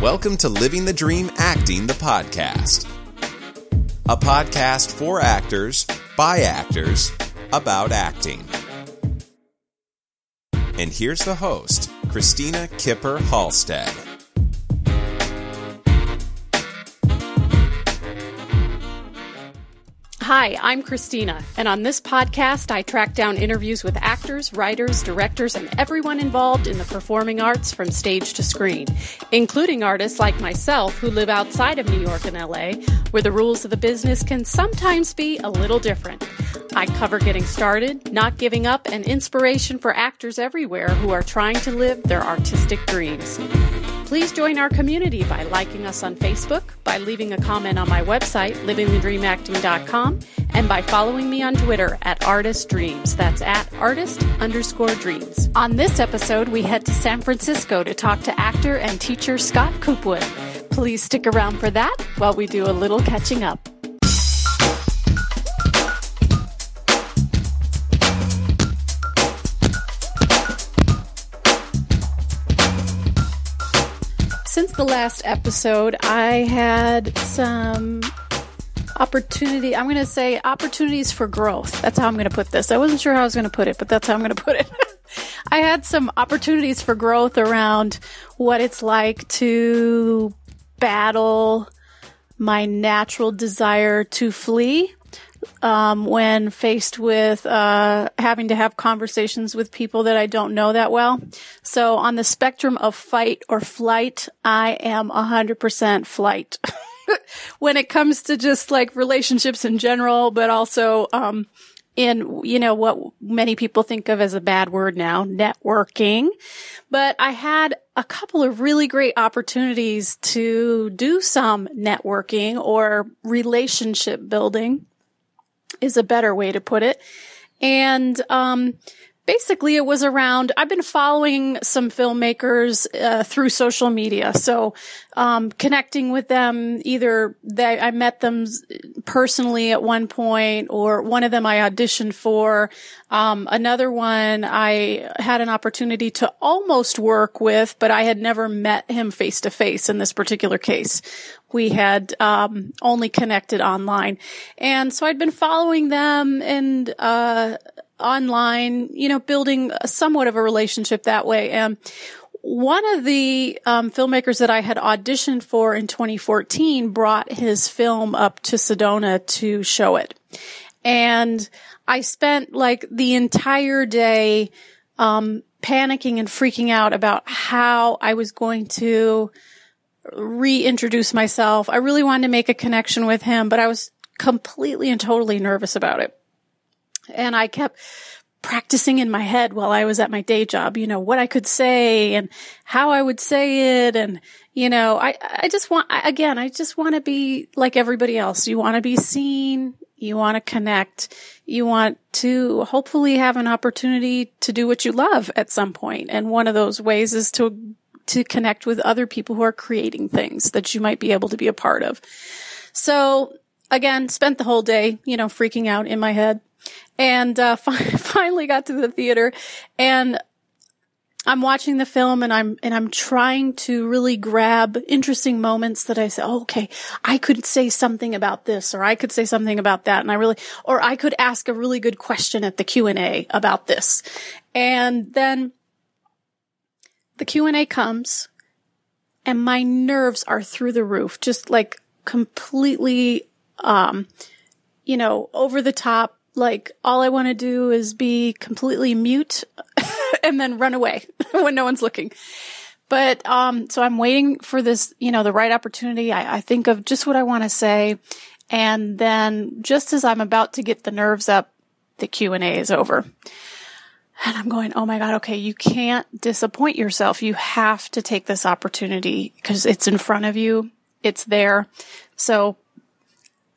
Welcome to Living the Dream Acting, the podcast. A podcast for actors, by actors, about acting. And here's the host, Christina Kipper Halstead. Hi, I'm Christina, and on this podcast, I track down interviews with actors, writers, directors, and everyone involved in the performing arts from stage to screen, including artists like myself who live outside of New York and LA, where the rules of the business can sometimes be a little different. I cover getting started, not giving up, and inspiration for actors everywhere who are trying to live their artistic dreams. Please join our community by liking us on Facebook, by leaving a comment on my website, livingthedreamacting.com, and by following me on Twitter at Artist Dreams. That's at artist underscore dreams. On this episode, we head to San Francisco to talk to actor and teacher Scott Coopwood. Please stick around for that while we do a little catching up. Since the last episode, I had some opportunity. I'm going to say opportunities for growth. That's how I'm going to put this. I wasn't sure how I was going to put it, but that's how I'm going to put it. I had some opportunities for growth around what it's like to battle my natural desire to flee um, when faced with uh, having to have conversations with people that I don't know that well. So on the spectrum of fight or flight, I am 100% flight. when it comes to just like relationships in general, but also um, in you know what many people think of as a bad word now, networking. But I had a couple of really great opportunities to do some networking or relationship building is a better way to put it. And, um, basically it was around i've been following some filmmakers uh, through social media so um, connecting with them either they, i met them personally at one point or one of them i auditioned for. Um, another one i had an opportunity to almost work with but i had never met him face to face in this particular case. We had um, only connected online. And so i'd been following them and uh, online, you know, building somewhat of a relationship that way. And one of the um, filmmakers that I had auditioned for in 2014 brought his film up to Sedona to show it. And I spent like the entire day um, panicking and freaking out about how I was going to reintroduce myself. I really wanted to make a connection with him, but I was completely and totally nervous about it. And I kept practicing in my head while I was at my day job, you know, what I could say and how I would say it. And, you know, I, I just want, again, I just want to be like everybody else. You want to be seen. You want to connect. You want to hopefully have an opportunity to do what you love at some point. And one of those ways is to, to connect with other people who are creating things that you might be able to be a part of. So again, spent the whole day, you know, freaking out in my head and uh, finally got to the theater and I'm watching the film and I'm and I'm trying to really grab interesting moments that I say, oh, okay, I could say something about this or I could say something about that and I really or I could ask a really good question at the Q&A about this. And then the Q&A comes and my nerves are through the roof, just like completely um you know, over the top like all I want to do is be completely mute and then run away when no one's looking. But, um, so I'm waiting for this, you know, the right opportunity. I, I think of just what I want to say. And then just as I'm about to get the nerves up, the Q and A is over. And I'm going, oh my God, okay, you can't disappoint yourself. You have to take this opportunity because it's in front of you. It's there. So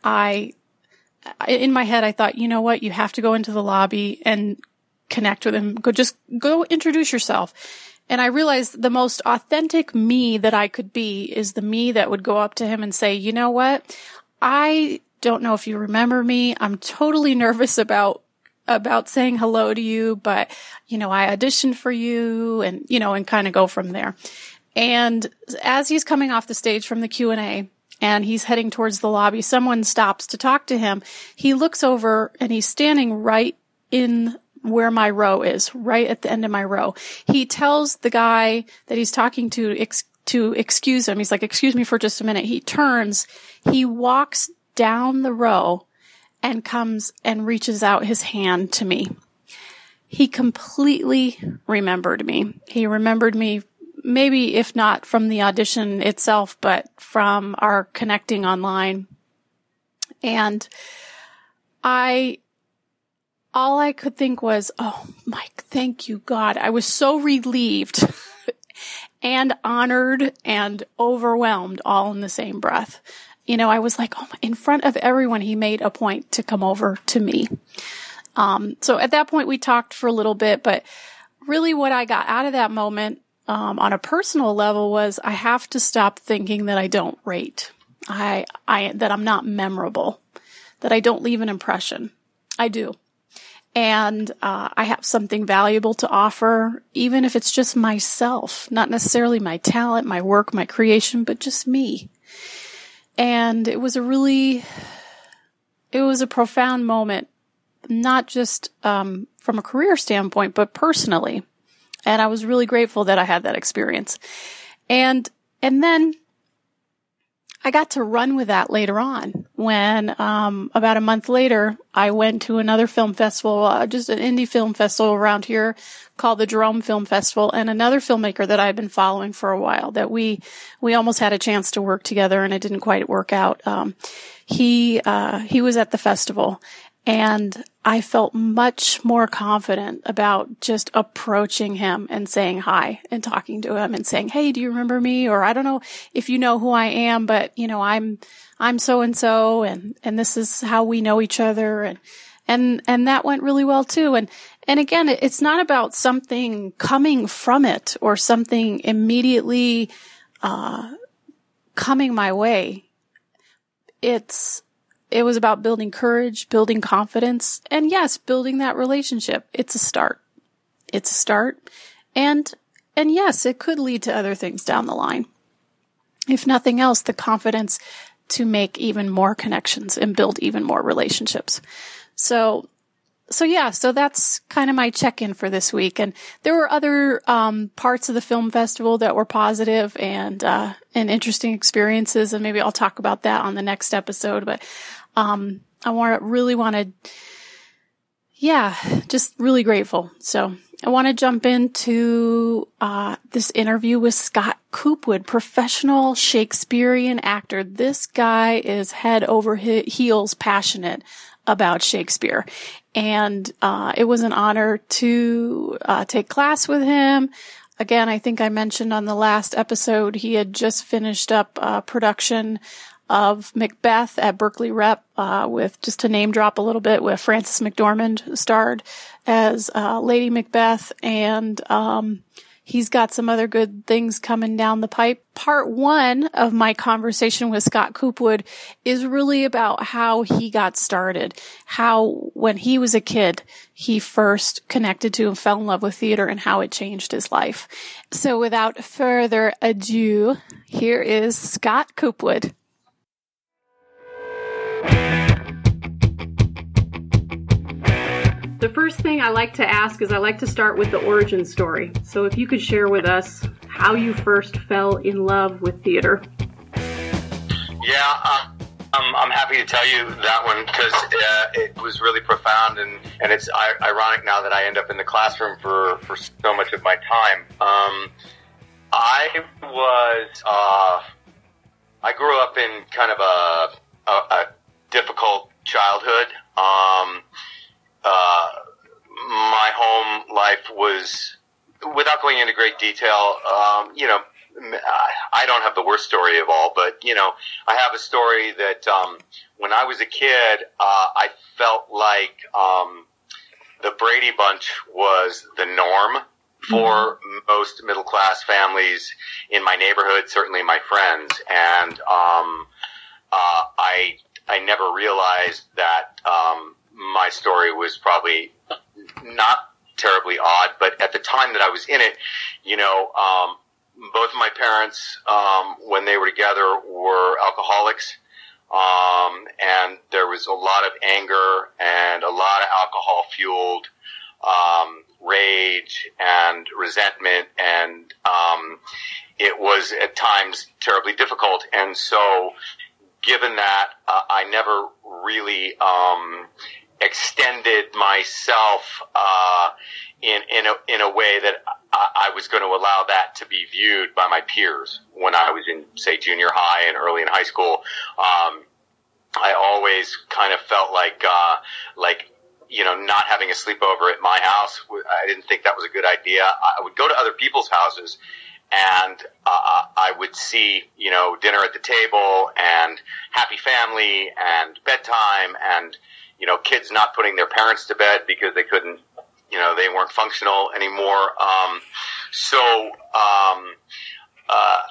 I in my head, I thought, you know what? You have to go into the lobby and connect with him. Go, just go introduce yourself. And I realized the most authentic me that I could be is the me that would go up to him and say, you know what? I don't know if you remember me. I'm totally nervous about about saying hello to you, but you know, I auditioned for you and, you know, and kind of go from there. And as he's coming off the stage from the Q&A and he's heading towards the lobby, someone stops to talk to him. He looks over and he's standing right in where my row is, right at the end of my row. He tells the guy that he's talking to ex- to excuse him. He's like, "Excuse me for just a minute." He turns, he walks down the row and comes and reaches out his hand to me. He completely remembered me. He remembered me maybe if not from the audition itself, but from our connecting online. And I all I could think was, oh, Mike, thank you, God. I was so relieved and honored and overwhelmed all in the same breath. You know, I was like, oh, in front of everyone, he made a point to come over to me. Um, so at that point, we talked for a little bit, but really what I got out of that moment, um, on a personal level was I have to stop thinking that I don't rate. I, I, that I'm not memorable, that I don't leave an impression. I do and uh, I have something valuable to offer, even if it's just myself, not necessarily my talent, my work, my creation, but just me. And it was a really, it was a profound moment, not just um, from a career standpoint, but personally. And I was really grateful that I had that experience. And and then I got to run with that later on when, um, about a month later, I went to another film festival, uh, just an indie film festival around here called the Jerome Film Festival and another filmmaker that I've been following for a while that we, we almost had a chance to work together and it didn't quite work out. Um, he, uh, he was at the festival and I felt much more confident about just approaching him and saying hi and talking to him and saying, Hey, do you remember me? Or I don't know if you know who I am, but you know, I'm, I'm so and so and, and this is how we know each other. And, and, and that went really well too. And, and again, it's not about something coming from it or something immediately, uh, coming my way. It's, it was about building courage, building confidence, and yes, building that relationship. It's a start. It's a start. And, and yes, it could lead to other things down the line. If nothing else, the confidence to make even more connections and build even more relationships. So, so yeah, so that's kind of my check-in for this week. And there were other um, parts of the film festival that were positive and uh, and interesting experiences, and maybe I'll talk about that on the next episode. But um, I want really want to, yeah, just really grateful. So I want to jump into uh, this interview with Scott Coopwood, professional Shakespearean actor. This guy is head over heels passionate about Shakespeare. And uh, it was an honor to uh, take class with him. Again, I think I mentioned on the last episode, he had just finished up a production of Macbeth at Berkeley Rep, uh, with just to name drop a little bit, with Frances McDormand starred as uh, Lady Macbeth, and um, he's got some other good things coming down the pipe. Part one of my conversation with Scott Coopwood is really about how he got started, how when he was a kid, he first connected to and fell in love with theater and how it changed his life. So without further ado, here is Scott Coopwood. The first thing I like to ask is I like to start with the origin story. So if you could share with us how you first fell in love with theater. Yeah, uh, I'm, I'm happy to tell you that one because uh, it was really profound and, and it's ironic now that I end up in the classroom for, for so much of my time. Um, I was, uh, I grew up in kind of a, a, a difficult childhood. Um, uh, my home life was, without going into great detail, um, you know, I don't have the worst story of all, but you know, I have a story that um, when I was a kid, uh, I felt like um, the Brady Bunch was the norm for mm-hmm. most middle class families in my neighborhood, certainly my friends, and um, uh, I I never realized that um, my story was probably not terribly odd, but at the time that I was in it, you know, um, both of my parents, um, when they were together, were alcoholics. Um, and there was a lot of anger and a lot of alcohol fueled um, rage and resentment, and um, it was at times terribly difficult. And so, given that, uh, I never really um, extended myself uh, in in a, in a way that I, I was going to allow that to be viewed by my peers when I was in, say, junior high and early in high school. Um, I always kind of felt like uh, like you know, not having a sleepover at my house. I didn't think that was a good idea. I would go to other people's houses and uh, I would see, you know, dinner at the table and happy family and bedtime and, you know, kids not putting their parents to bed because they couldn't, you know, they weren't functional anymore. Um, so, um, uh,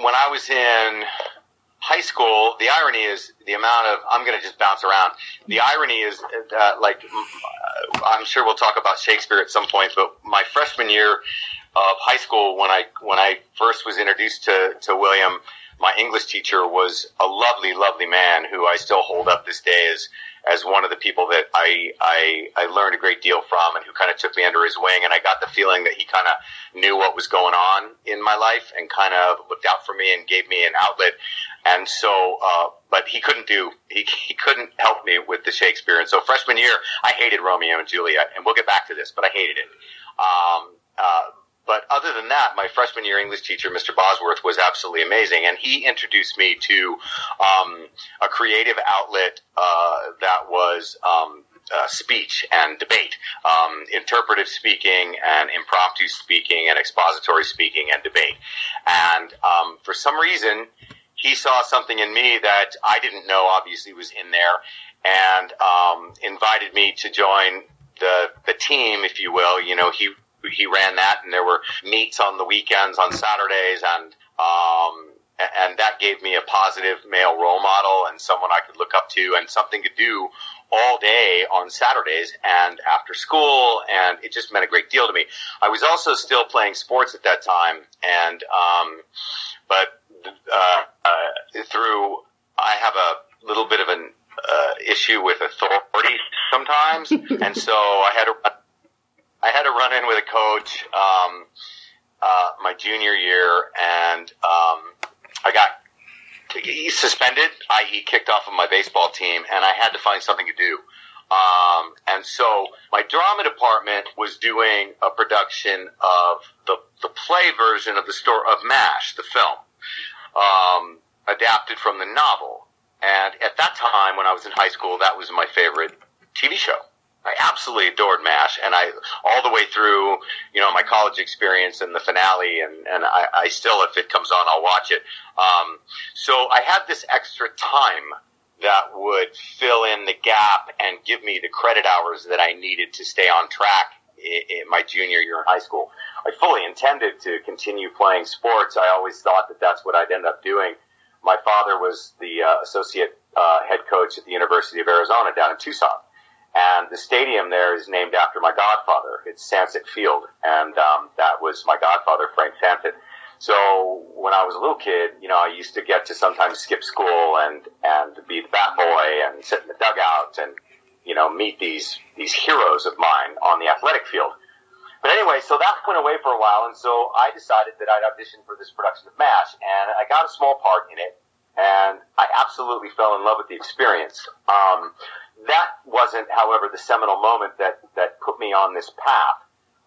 when I was in high school, the irony is the amount of I'm going to just bounce around. The irony is like, I'm sure we'll talk about Shakespeare at some point, but my freshman year of high school, when I when I first was introduced to to William, my English teacher was a lovely, lovely man who I still hold up this day as as one of the people that I, I, I learned a great deal from and who kind of took me under his wing. And I got the feeling that he kind of knew what was going on in my life and kind of looked out for me and gave me an outlet. And so, uh, but he couldn't do, he, he couldn't help me with the Shakespeare. And so freshman year, I hated Romeo and Juliet and we'll get back to this, but I hated it. Um, uh, but other than that, my freshman year English teacher, Mr. Bosworth, was absolutely amazing, and he introduced me to um, a creative outlet uh, that was um, uh, speech and debate, um, interpretive speaking and impromptu speaking and expository speaking and debate. And um, for some reason, he saw something in me that I didn't know obviously was in there, and um, invited me to join the the team, if you will. You know, he he ran that, and there were meets on the weekends, on Saturdays, and um, and that gave me a positive male role model and someone I could look up to, and something to do all day on Saturdays and after school, and it just meant a great deal to me. I was also still playing sports at that time, and um, but uh, uh, through I have a little bit of an uh, issue with authority sometimes, and so I had to I had to run in with a coach um, uh, my junior year, and um, I got suspended, i.e., kicked off of my baseball team, and I had to find something to do. Um, and so my drama department was doing a production of the, the play version of the story of MASH, the film, um, adapted from the novel. And at that time, when I was in high school, that was my favorite TV show. I absolutely adored MASH, and I all the way through, you know, my college experience and the finale, and and I, I still, if it comes on, I'll watch it. Um, so I had this extra time that would fill in the gap and give me the credit hours that I needed to stay on track in, my junior year in high school. I fully intended to continue playing sports. I always thought that that's what I'd end up doing. My father was the uh, associate uh, head coach at the University of Arizona down in Tucson and the stadium there is named after my godfather. It's Sancet Field, and um, that was my godfather, Frank Sancet. So when I was a little kid, you know, I used to get to sometimes skip school and and be the bat boy and sit in the dugout and you know meet these these heroes of mine on the athletic field. But anyway, so that went away for a while, and so I decided that I'd audition for this production of MASH, and I got a small part in it, and I absolutely fell in love with the experience. Um, that wasn't, however, the seminal moment that, that put me on this path.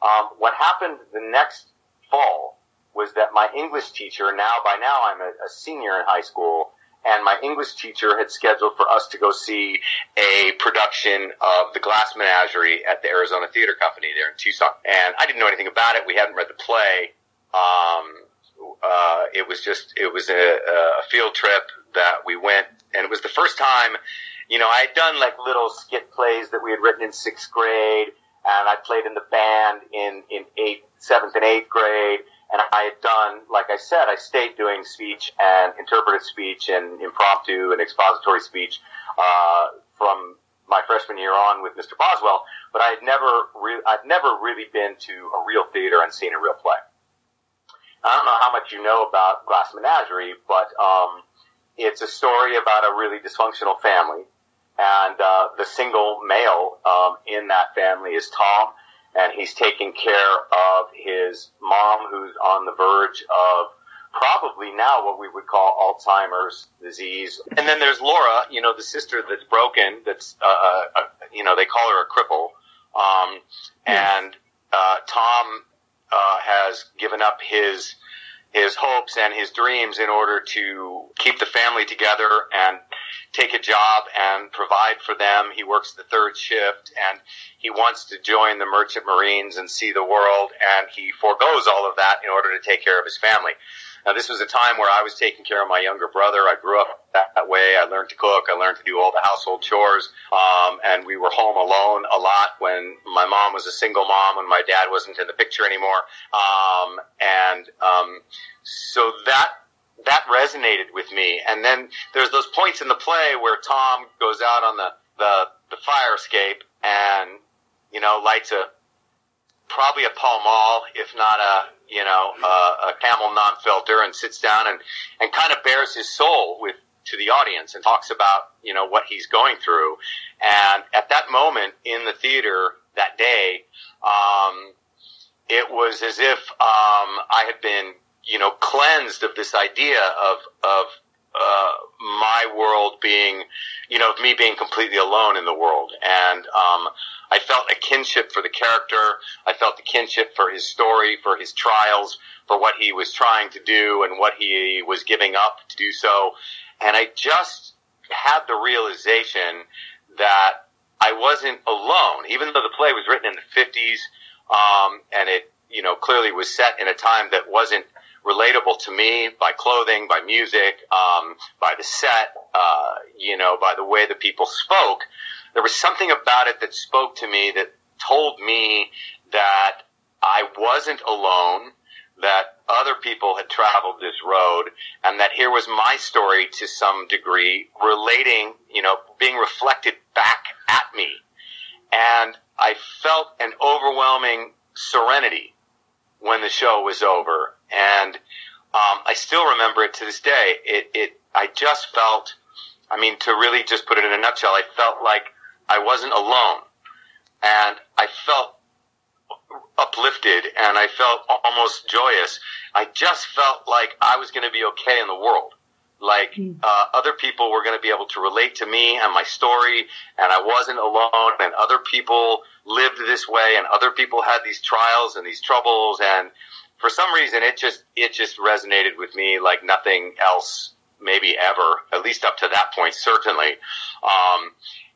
Um, what happened the next fall was that my English teacher, now by now I'm a, a senior in high school, and my English teacher had scheduled for us to go see a production of The Glass Menagerie at the Arizona Theater Company there in Tucson. And I didn't know anything about it. We hadn't read the play. Um, uh, it was just, it was a, a field trip that we went, and it was the first time you know, I had done like little skit plays that we had written in sixth grade, and I played in the band in in eighth, seventh, and eighth grade. And I had done, like I said, I stayed doing speech and interpretive speech and impromptu and expository speech uh, from my freshman year on with Mr. Boswell. But I had never, re- I'd never really been to a real theater and seen a real play. I don't know how much you know about Glass Menagerie, but um, it's a story about a really dysfunctional family, and uh, the single male um, in that family is Tom, and he's taking care of his mom, who's on the verge of probably now what we would call Alzheimer's disease. And then there's Laura, you know, the sister that's broken. That's uh, uh, uh you know they call her a cripple. Um, and uh, Tom uh, has given up his his hopes and his dreams in order to keep the family together and take a job and provide for them. He works the third shift and he wants to join the merchant marines and see the world and he foregoes all of that in order to take care of his family. Now, this was a time where I was taking care of my younger brother. I grew up that, that way. I learned to cook. I learned to do all the household chores. Um, and we were home alone a lot when my mom was a single mom, when my dad wasn't in the picture anymore. Um, and um, so that that resonated with me. And then there's those points in the play where Tom goes out on the the, the fire escape and you know lights a probably a Pall Mall, if not a you know, uh, a camel non-filter and sits down and, and kind of bears his soul with, to the audience and talks about, you know, what he's going through. And at that moment in the theater that day, um, it was as if, um, I had been, you know, cleansed of this idea of, of, uh, my world being, you know, me being completely alone in the world. And, um, I felt a kinship for the character. I felt the kinship for his story, for his trials, for what he was trying to do and what he was giving up to do so. And I just had the realization that I wasn't alone, even though the play was written in the 50s, um, and it, you know, clearly was set in a time that wasn't relatable to me by clothing, by music, um, by the set, uh, you know, by the way the people spoke there was something about it that spoke to me that told me that I wasn't alone, that other people had traveled this road, and that here was my story to some degree relating, you know, being reflected back at me. And I felt an overwhelming serenity when the show was over. And um, I still remember it to this day. It, it, I just felt, I mean, to really just put it in a nutshell, I felt like I wasn't alone. And I felt uplifted and I felt almost joyous. I just felt like I was going to be okay in the world. Like hmm. uh, other people were going to be able to relate to me and my story, and I wasn't alone. And other people lived this way, and other people had these trials and these troubles. And for some reason, it just it just resonated with me like nothing else, maybe ever. At least up to that point, certainly. Um,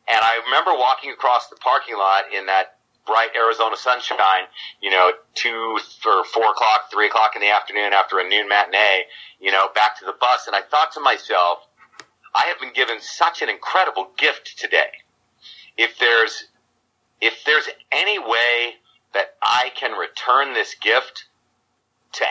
and I remember walking across the parking lot in that bright Arizona sunshine, you know, two or four o'clock, three o'clock in the afternoon after a noon matinee, you know, back to the bus. And I thought to myself, I have been given such an incredible gift today. If there's, if there's any way that I can return this gift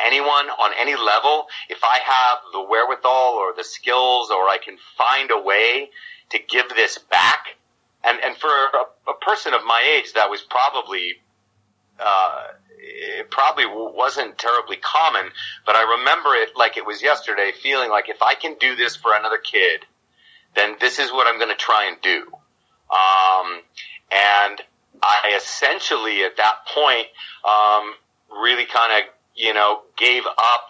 anyone on any level, if I have the wherewithal or the skills or I can find a way to give this back, and and for a, a person of my age, that was probably uh, it probably wasn't terribly common, but I remember it like it was yesterday, feeling like if I can do this for another kid, then this is what I'm going to try and do. Um, and I essentially at that point um, really kind of you know gave up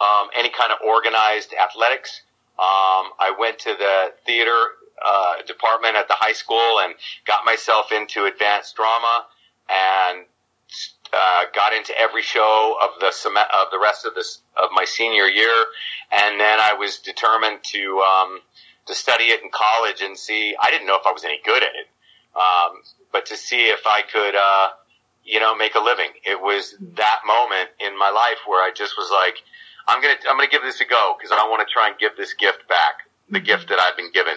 um, any kind of organized athletics. Um, I went to the theater uh, department at the high school and got myself into advanced drama and uh, got into every show of the sem- of the rest of this of my senior year, and then I was determined to um, to study it in college and see. I didn't know if I was any good at it, um, but to see if I could, uh, you know, make a living. It was that moment in my life where I just was like, I'm gonna I'm gonna give this a go because I don't want to try and give this gift back, the mm-hmm. gift that I've been given.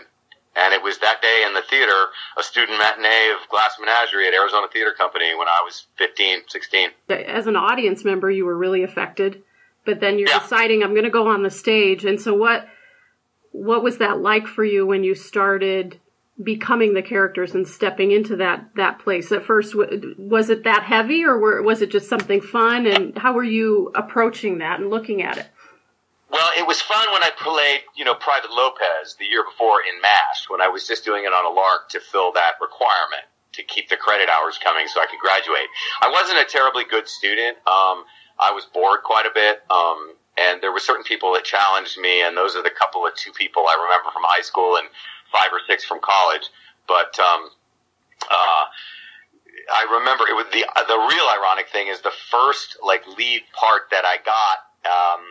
And it was that day in the theater, a student matinee of Glass Menagerie at Arizona Theater Company when I was 15, 16. As an audience member, you were really affected, but then you're yeah. deciding I'm going to go on the stage. And so what what was that like for you when you started becoming the characters and stepping into that that place. At first was it that heavy or were, was it just something fun? And how were you approaching that and looking at it? Well it was fun when i played you know private lopez the year before in mash when i was just doing it on a lark to fill that requirement to keep the credit hours coming so i could graduate. I wasn't a terribly good student. Um, i was bored quite a bit. Um, and there were certain people that challenged me and those are the couple of two people i remember from high school and five or six from college, but um, uh, I remember it was the the real ironic thing is the first like lead part that I got um,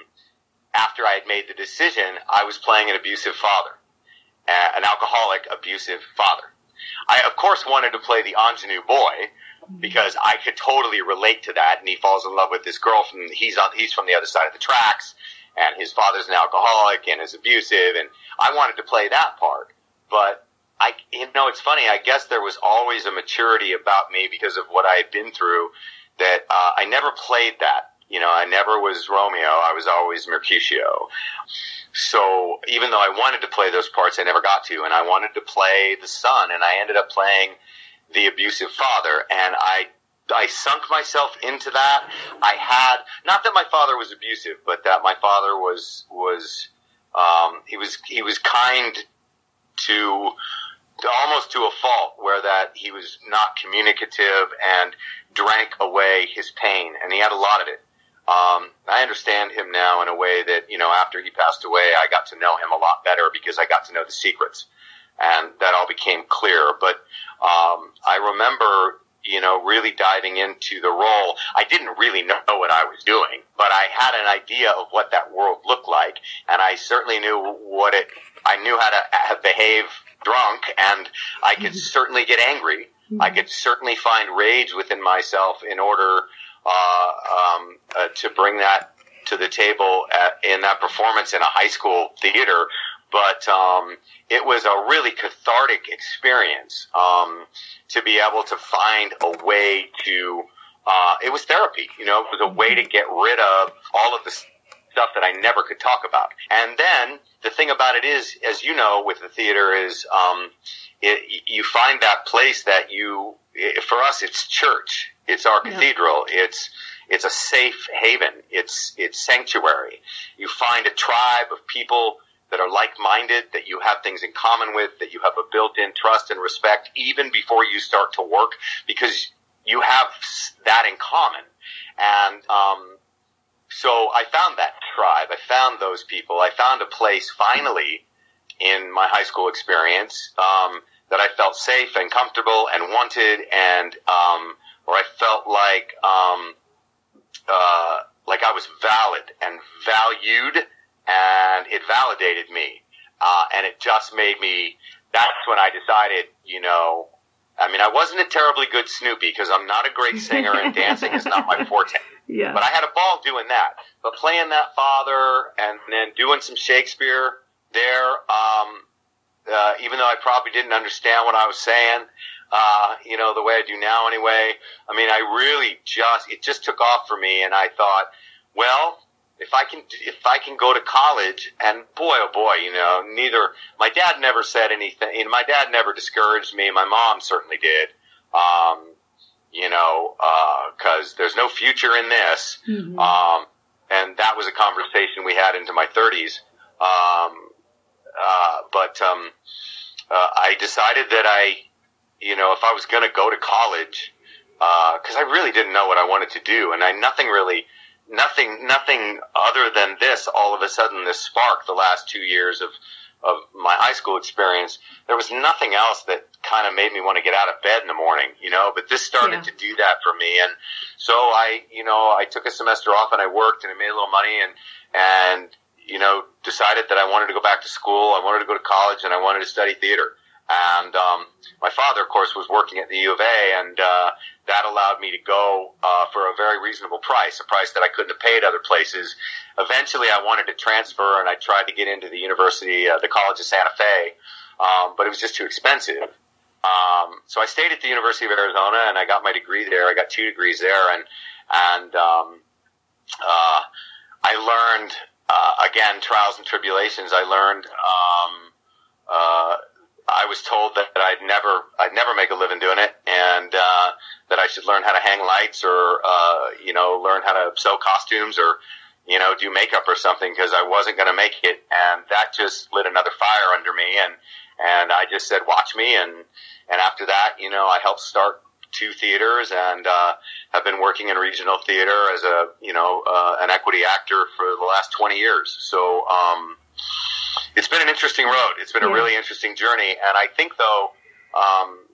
after I had made the decision. I was playing an abusive father, an alcoholic, abusive father. I of course wanted to play the ingenue boy because I could totally relate to that. And he falls in love with this girl from he's on he's from the other side of the tracks, and his father's an alcoholic and is abusive, and I wanted to play that part. But I, you know, it's funny. I guess there was always a maturity about me because of what I had been through that uh, I never played that. You know, I never was Romeo. I was always Mercutio. So even though I wanted to play those parts, I never got to. And I wanted to play the son, and I ended up playing the abusive father. And I I sunk myself into that. I had not that my father was abusive, but that my father was was um, he was he was kind to almost to a fault where that he was not communicative and drank away his pain and he had a lot of it. Um, I understand him now in a way that you know after he passed away I got to know him a lot better because I got to know the secrets and that all became clear. But um, I remember you know really diving into the role. I didn't really know what I was doing but I had an idea of what that world looked like and I certainly knew what it I knew how to behave drunk, and I could mm-hmm. certainly get angry. Mm-hmm. I could certainly find rage within myself in order uh, um, uh, to bring that to the table at, in that performance in a high school theater. But um, it was a really cathartic experience um, to be able to find a way to. Uh, it was therapy, you know. It was a way to get rid of all of the stuff that I never could talk about. And then the thing about it is, as you know, with the theater is, um, it, you find that place that you, for us, it's church. It's our yeah. cathedral. It's, it's a safe haven. It's, it's sanctuary. You find a tribe of people that are like-minded, that you have things in common with, that you have a built-in trust and respect even before you start to work because you have that in common. And, um, so I found that tribe. I found those people. I found a place finally in my high school experience um, that I felt safe and comfortable and wanted, and um, where I felt like um, uh, like I was valid and valued, and it validated me, uh, and it just made me. That's when I decided, you know, I mean, I wasn't a terribly good Snoopy because I'm not a great singer and dancing is not my forte. Yeah. But I had a ball doing that. But playing that father and then doing some Shakespeare there, um, uh, even though I probably didn't understand what I was saying, uh, you know, the way I do now anyway. I mean, I really just, it just took off for me and I thought, well, if I can, if I can go to college and boy, oh boy, you know, neither, my dad never said anything, you know, my dad never discouraged me. My mom certainly did. Um, you know, because uh, there's no future in this. Mm-hmm. Um, and that was a conversation we had into my 30s. Um, uh, but um, uh, I decided that I, you know, if I was going to go to college, because uh, I really didn't know what I wanted to do, and I nothing really, nothing, nothing other than this. All of a sudden, this spark the last two years of of my high school experience, there was nothing else that kind of made me want to get out of bed in the morning, you know, but this started yeah. to do that for me. And so I, you know, I took a semester off and I worked and I made a little money and, and, you know, decided that I wanted to go back to school. I wanted to go to college and I wanted to study theater. And um, my father, of course, was working at the U of A, and uh, that allowed me to go uh, for a very reasonable price, a price that I couldn't have paid other places. Eventually, I wanted to transfer, and I tried to get into the university, uh, the College of Santa Fe, um, but it was just too expensive. Um, so I stayed at the University of Arizona, and I got my degree there. I got two degrees there, and and um, uh, I learned uh, again trials and tribulations. I learned um, uh, I was told that, that I'd never I'd never make a living doing it, and uh, that I should learn how to hang lights or uh, you know learn how to sew costumes or you know do makeup or something because I wasn't going to make it, and that just lit another fire under me, and and I just said, watch me, and and after that, you know, I helped start two theaters and uh, have been working in regional theater as a you know uh, an equity actor for the last 20 years. So um, it's been an interesting road. It's been a really interesting journey, and I think though, um,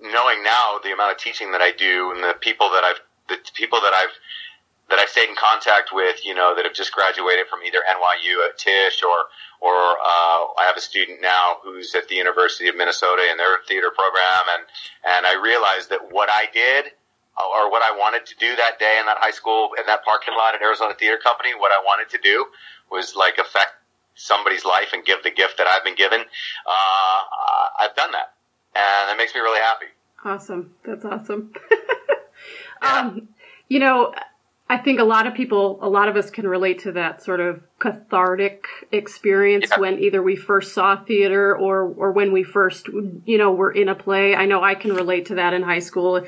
knowing now the amount of teaching that I do and the people that I've the people that I've that I've stayed in contact with, you know, that have just graduated from either NYU at Tisch or or uh, I have a student now who's at the University of Minnesota in their theater program, and and I realized that what I did or what I wanted to do that day in that high school in that parking lot at Arizona Theater Company, what I wanted to do was like affect somebody's life and give the gift that I've been given. Uh, I've done that, and it makes me really happy. Awesome, that's awesome. um, you know, I think a lot of people, a lot of us can relate to that sort of cathartic experience yeah. when either we first saw theater or, or when we first, you know, were in a play. I know I can relate to that in high school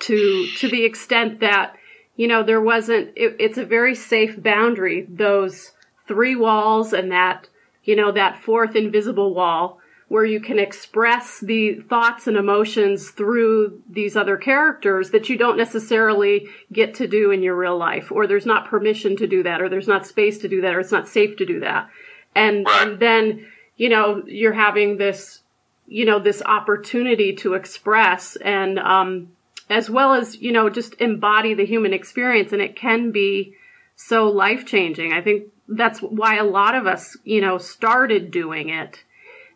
to, to the extent that, you know, there wasn't, it, it's a very safe boundary, those three walls and that, you know, that fourth invisible wall where you can express the thoughts and emotions through these other characters that you don't necessarily get to do in your real life, or there's not permission to do that, or there's not space to do that, or it's not safe to do that. And, and then, you know, you're having this, you know, this opportunity to express and, um, as well as, you know, just embody the human experience. And it can be so life changing. I think that's why a lot of us, you know, started doing it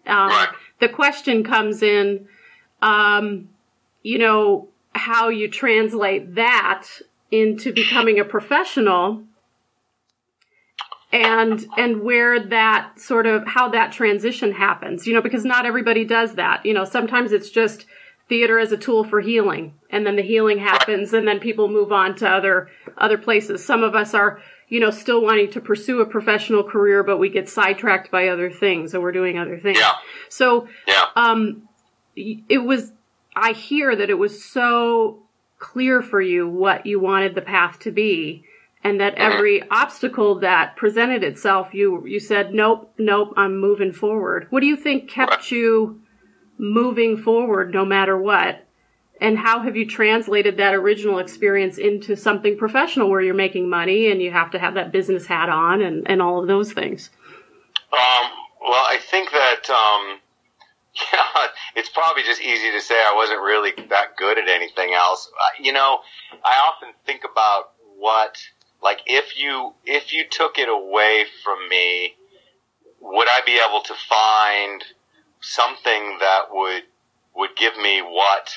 um, right. The question comes in, um, you know, how you translate that into becoming a professional and and where that sort of how that transition happens you know because not everybody does that you know sometimes it's just theater as a tool for healing and then the healing happens and then people move on to other other places some of us are you know, still wanting to pursue a professional career, but we get sidetracked by other things, and we're doing other things. Yeah. So, yeah. um, it was. I hear that it was so clear for you what you wanted the path to be, and that mm-hmm. every obstacle that presented itself, you you said, "Nope, nope, I'm moving forward." What do you think kept right. you moving forward, no matter what? and how have you translated that original experience into something professional where you're making money and you have to have that business hat on and, and all of those things? Um, well, I think that, um, yeah, it's probably just easy to say I wasn't really that good at anything else. Uh, you know, I often think about what, like, if you, if you took it away from me, would I be able to find something that would, would give me what,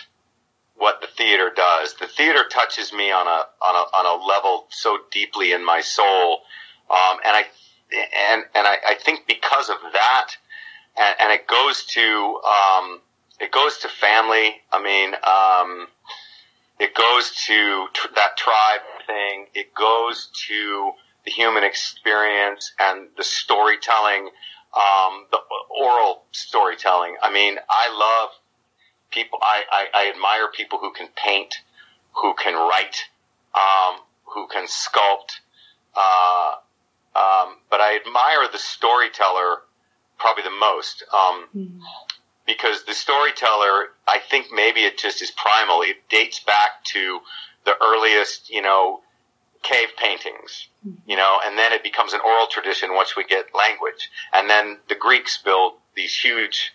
what the theater does. The theater touches me on a on a on a level so deeply in my soul, um, and I and and I, I, think because of that, and, and it goes to um, it goes to family. I mean, um, it goes to tr- that tribe thing. It goes to the human experience and the storytelling, um, the oral storytelling. I mean, I love people, I, I, I admire people who can paint, who can write, um, who can sculpt. Uh, um, but I admire the storyteller probably the most. Um, mm-hmm. Because the storyteller, I think maybe it just is primal. It dates back to the earliest, you know, cave paintings, you know, and then it becomes an oral tradition once we get language. And then the Greeks build these huge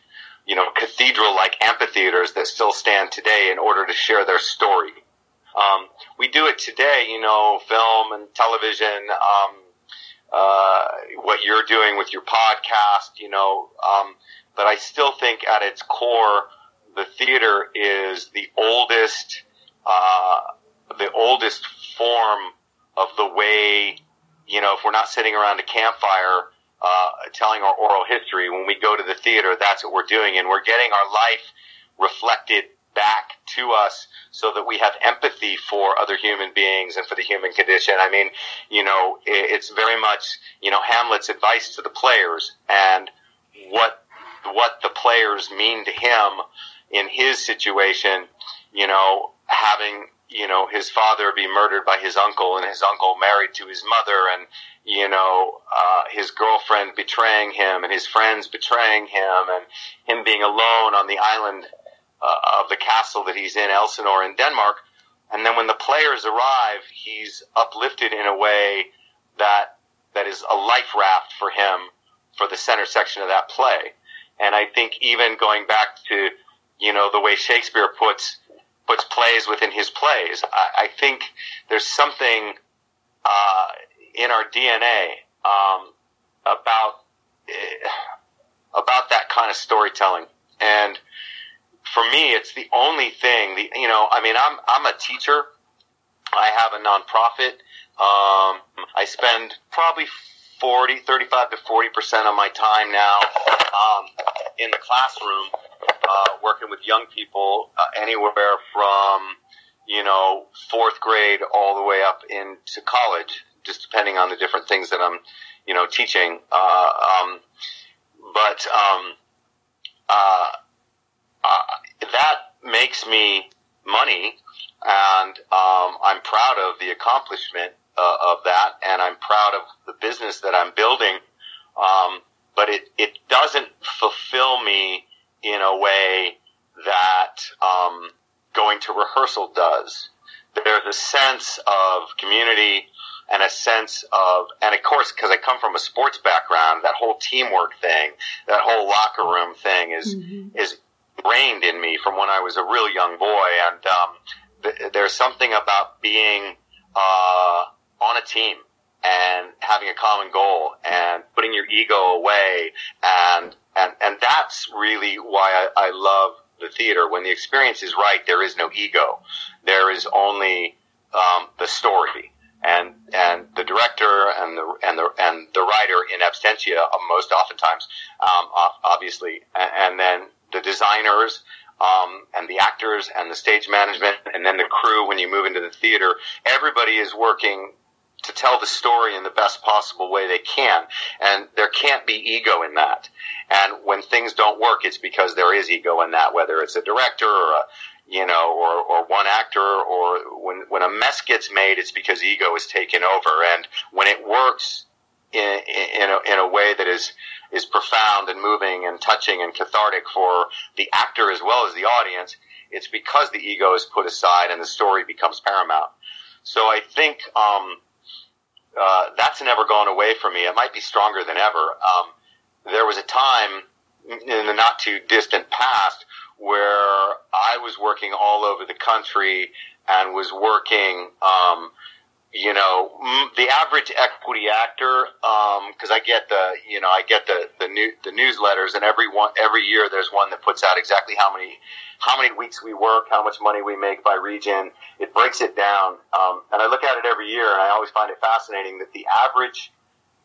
you know, cathedral-like amphitheaters that still stand today in order to share their story. Um, we do it today, you know, film and television, um, uh, what you're doing with your podcast, you know, um, but I still think at its core, the theater is the oldest, uh, the oldest form of the way, you know, if we're not sitting around a campfire, uh, telling our oral history. When we go to the theater, that's what we're doing, and we're getting our life reflected back to us so that we have empathy for other human beings and for the human condition. I mean, you know, it's very much, you know, Hamlet's advice to the players and what what the players mean to him in his situation, you know, having you know his father be murdered by his uncle and his uncle married to his mother and you know uh, his girlfriend betraying him and his friends betraying him and him being alone on the island uh, of the castle that he's in Elsinore in Denmark. And then when the players arrive he's uplifted in a way that that is a life raft for him for the center section of that play. And I think even going back to you know the way Shakespeare puts puts plays within his plays. I, I think there's something uh, in our DNA um, about uh, about that kind of storytelling, and for me, it's the only thing. The you know, I mean, I'm I'm a teacher. I have a nonprofit. Um, I spend probably 40, 35 to 40 percent of my time now um, in the classroom uh, working with young people uh, anywhere from you know fourth grade all the way up into college, just depending on the different things that I'm you know teaching. Uh, um, but um, uh, uh, that makes me money, and um, I'm proud of the accomplishment uh, of that, and I'm proud of the business that I'm building. Um, but it, it doesn't fulfill me in a way that um, going to rehearsal does. There's a sense of community and a sense of, and of course, because I come from a sports background, that whole teamwork thing, that whole locker room thing is mm-hmm. is ingrained in me from when I was a real young boy. And um, th- there's something about being uh, on a team and having a common goal and putting your ego away and and and that's really why I, I love the theater. When the experience is right, there is no ego. There is only um, the story and and the director and the and the and the writer in absentia uh, most oftentimes, um, obviously, and then the designers. Um, and the actors and the stage management and then the crew when you move into the theater, everybody is working tell the story in the best possible way they can. And there can't be ego in that. And when things don't work, it's because there is ego in that, whether it's a director or a, you know, or, or one actor, or when, when a mess gets made, it's because ego is taken over. And when it works in, in, a, in a way that is, is profound and moving and touching and cathartic for the actor as well as the audience, it's because the ego is put aside and the story becomes paramount. So I think, um, uh, that's never gone away from me. It might be stronger than ever. Um, there was a time in the not too distant past where I was working all over the country and was working um, you know, the average equity actor, because um, I get the, you know, I get the the, new, the newsletters, and every one every year there's one that puts out exactly how many how many weeks we work, how much money we make by region. It breaks it down, um, and I look at it every year, and I always find it fascinating that the average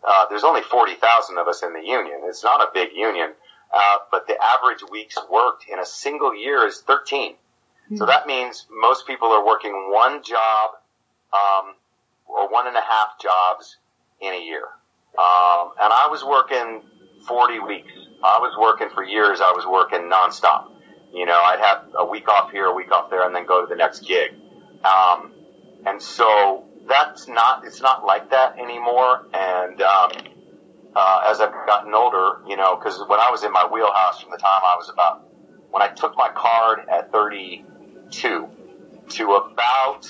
uh, there's only forty thousand of us in the union. It's not a big union, uh, but the average weeks worked in a single year is 13 mm-hmm. So that means most people are working one job. Um, or one and a half jobs in a year. Um, and I was working 40 weeks. I was working for years. I was working nonstop. You know, I'd have a week off here, a week off there, and then go to the next gig. Um, and so that's not, it's not like that anymore. And, um, uh, as I've gotten older, you know, cause when I was in my wheelhouse from the time I was about, when I took my card at 32 to about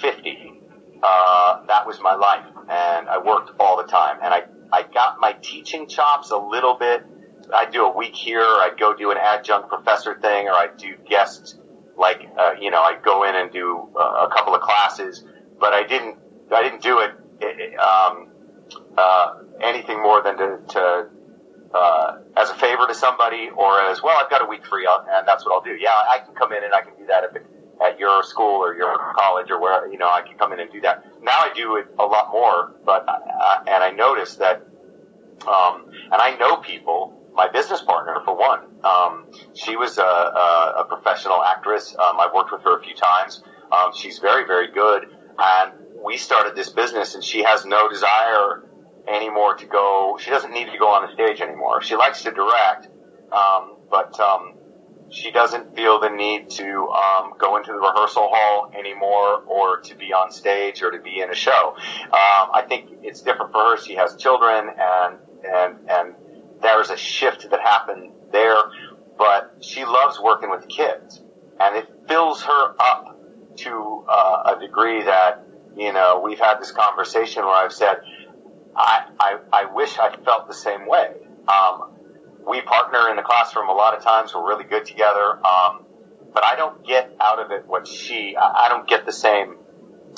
50, uh, that was my life, and I worked all the time. And I I got my teaching chops a little bit. I'd do a week here, I'd go do an adjunct professor thing, or I'd do guests, like uh, you know, I'd go in and do uh, a couple of classes. But I didn't I didn't do it um, uh, anything more than to, to uh, as a favor to somebody, or as well, I've got a week free, and that's what I'll do. Yeah, I can come in and I can do that if it at your school or your college or where you know I can come in and do that. Now I do it a lot more, but uh, and I notice that, um, and I know people. My business partner, for one, um, she was a, a, a professional actress. Um, I've worked with her a few times. Um, she's very, very good, and we started this business, and she has no desire anymore to go. She doesn't need to go on the stage anymore. She likes to direct, um, but um, she doesn't feel the need to um, go into the rehearsal hall anymore or to be on stage or to be in a show. Um, I think it's different for her. She has children and and and there's a shift that happened there, but she loves working with kids and it fills her up to uh, a degree that you know we've had this conversation where I've said I I, I wish I felt the same way. Um, we partner in the classroom a lot of times. We're really good together. Um, but I don't get out of it what she, I, I don't get the same,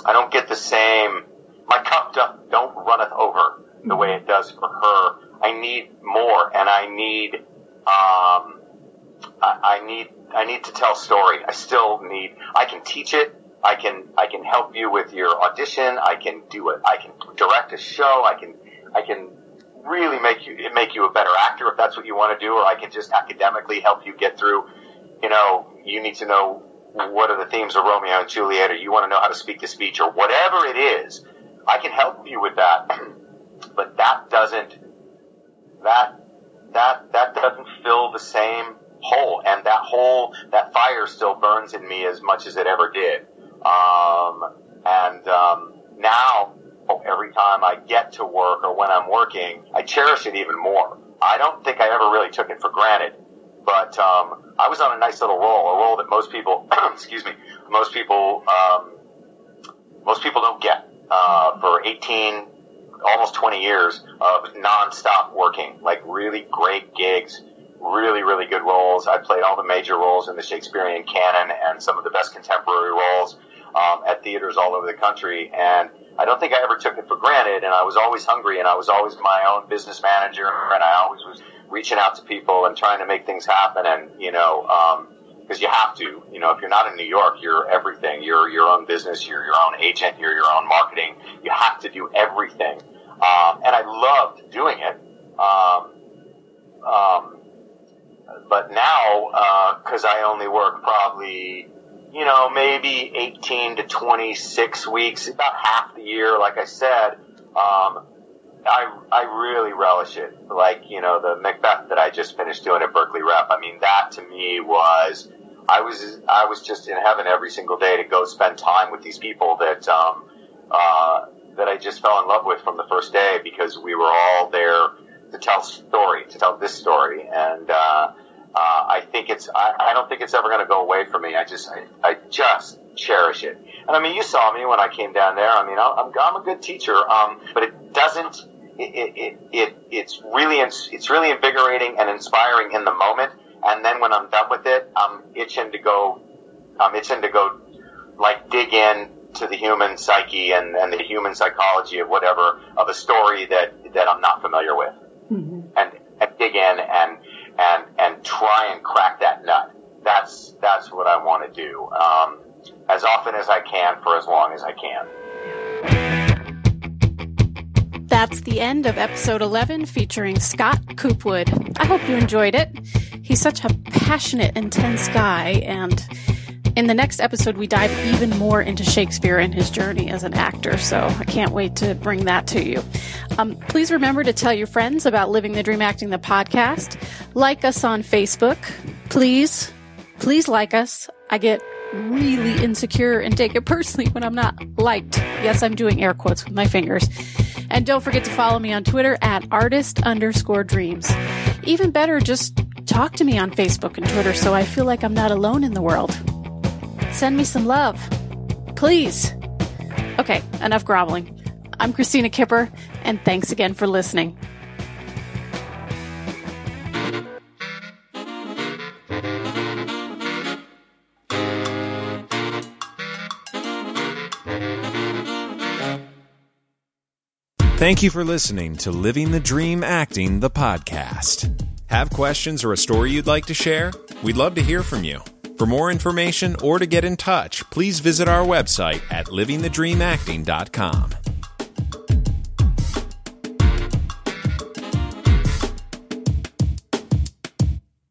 I don't get the same, my cup don't, don't runneth over the way it does for her. I need more and I need, um, I, I need, I need to tell story. I still need, I can teach it. I can, I can help you with your audition. I can do it. I can direct a show. I can, I can really make you make you a better actor if that's what you want to do, or I can just academically help you get through. You know, you need to know what are the themes of Romeo and Juliet, or you want to know how to speak the speech, or whatever it is. I can help you with that, but that doesn't that that that doesn't fill the same hole, and that hole that fire still burns in me as much as it ever did. Um, and um, now every time I get to work or when I'm working, I cherish it even more. I don't think I ever really took it for granted, but um, I was on a nice little roll, a roll that most people, excuse me, most people, um, most people don't get. Uh, for 18, almost 20 years of nonstop working, like really great gigs, really, really good roles. I played all the major roles in the Shakespearean canon and some of the best contemporary roles um, at theaters all over the country. And I don't think I ever took it for granted. And I was always hungry, and I was always my own business manager, and I always was reaching out to people and trying to make things happen. And you know, because um, you have to, you know, if you're not in New York, you're everything. You're your own business. You're your own agent. You're your own marketing. You have to do everything. Um, and I loved doing it. Um, um, but now, uh, because uh, I only work probably you know, maybe 18 to 26 weeks, about half the year, like I said, um, I, I really relish it. Like, you know, the Macbeth that I just finished doing at Berkeley Rep. I mean, that to me was, I was, I was just in heaven every single day to go spend time with these people that, um, uh, that I just fell in love with from the first day because we were all there to tell story, to tell this story. And, uh, uh, I think it's, I, I don't think it's ever going to go away from me. I just, I, I just cherish it. And I mean, you saw me when I came down there. I mean, I'm, I'm a good teacher, um, but it doesn't, it, it, it, it's really, it's really invigorating and inspiring in the moment. And then when I'm done with it, I'm itching to go, I'm itching to go, like, dig in to the human psyche and, and the human psychology of whatever, of a story that, that I'm not familiar with. Mm-hmm. And, and dig in and, and and try and crack that nut. That's that's what I want to do um, as often as I can for as long as I can. That's the end of episode 11 featuring Scott Coopwood. I hope you enjoyed it. He's such a passionate, intense guy, and in the next episode, we dive even more into Shakespeare and his journey as an actor, so I can't wait to bring that to you. Um, please remember to tell your friends about Living the Dream Acting, the podcast. Like us on Facebook. Please, please like us. I get really insecure and take it personally when I'm not liked. Yes, I'm doing air quotes with my fingers. And don't forget to follow me on Twitter at artist underscore dreams. Even better, just talk to me on Facebook and Twitter so I feel like I'm not alone in the world. Send me some love. Please. Okay, enough groveling. I'm Christina Kipper, and thanks again for listening. Thank you for listening to Living the Dream Acting, the podcast. Have questions or a story you'd like to share? We'd love to hear from you. For more information or to get in touch, please visit our website at livingthedreamacting.com.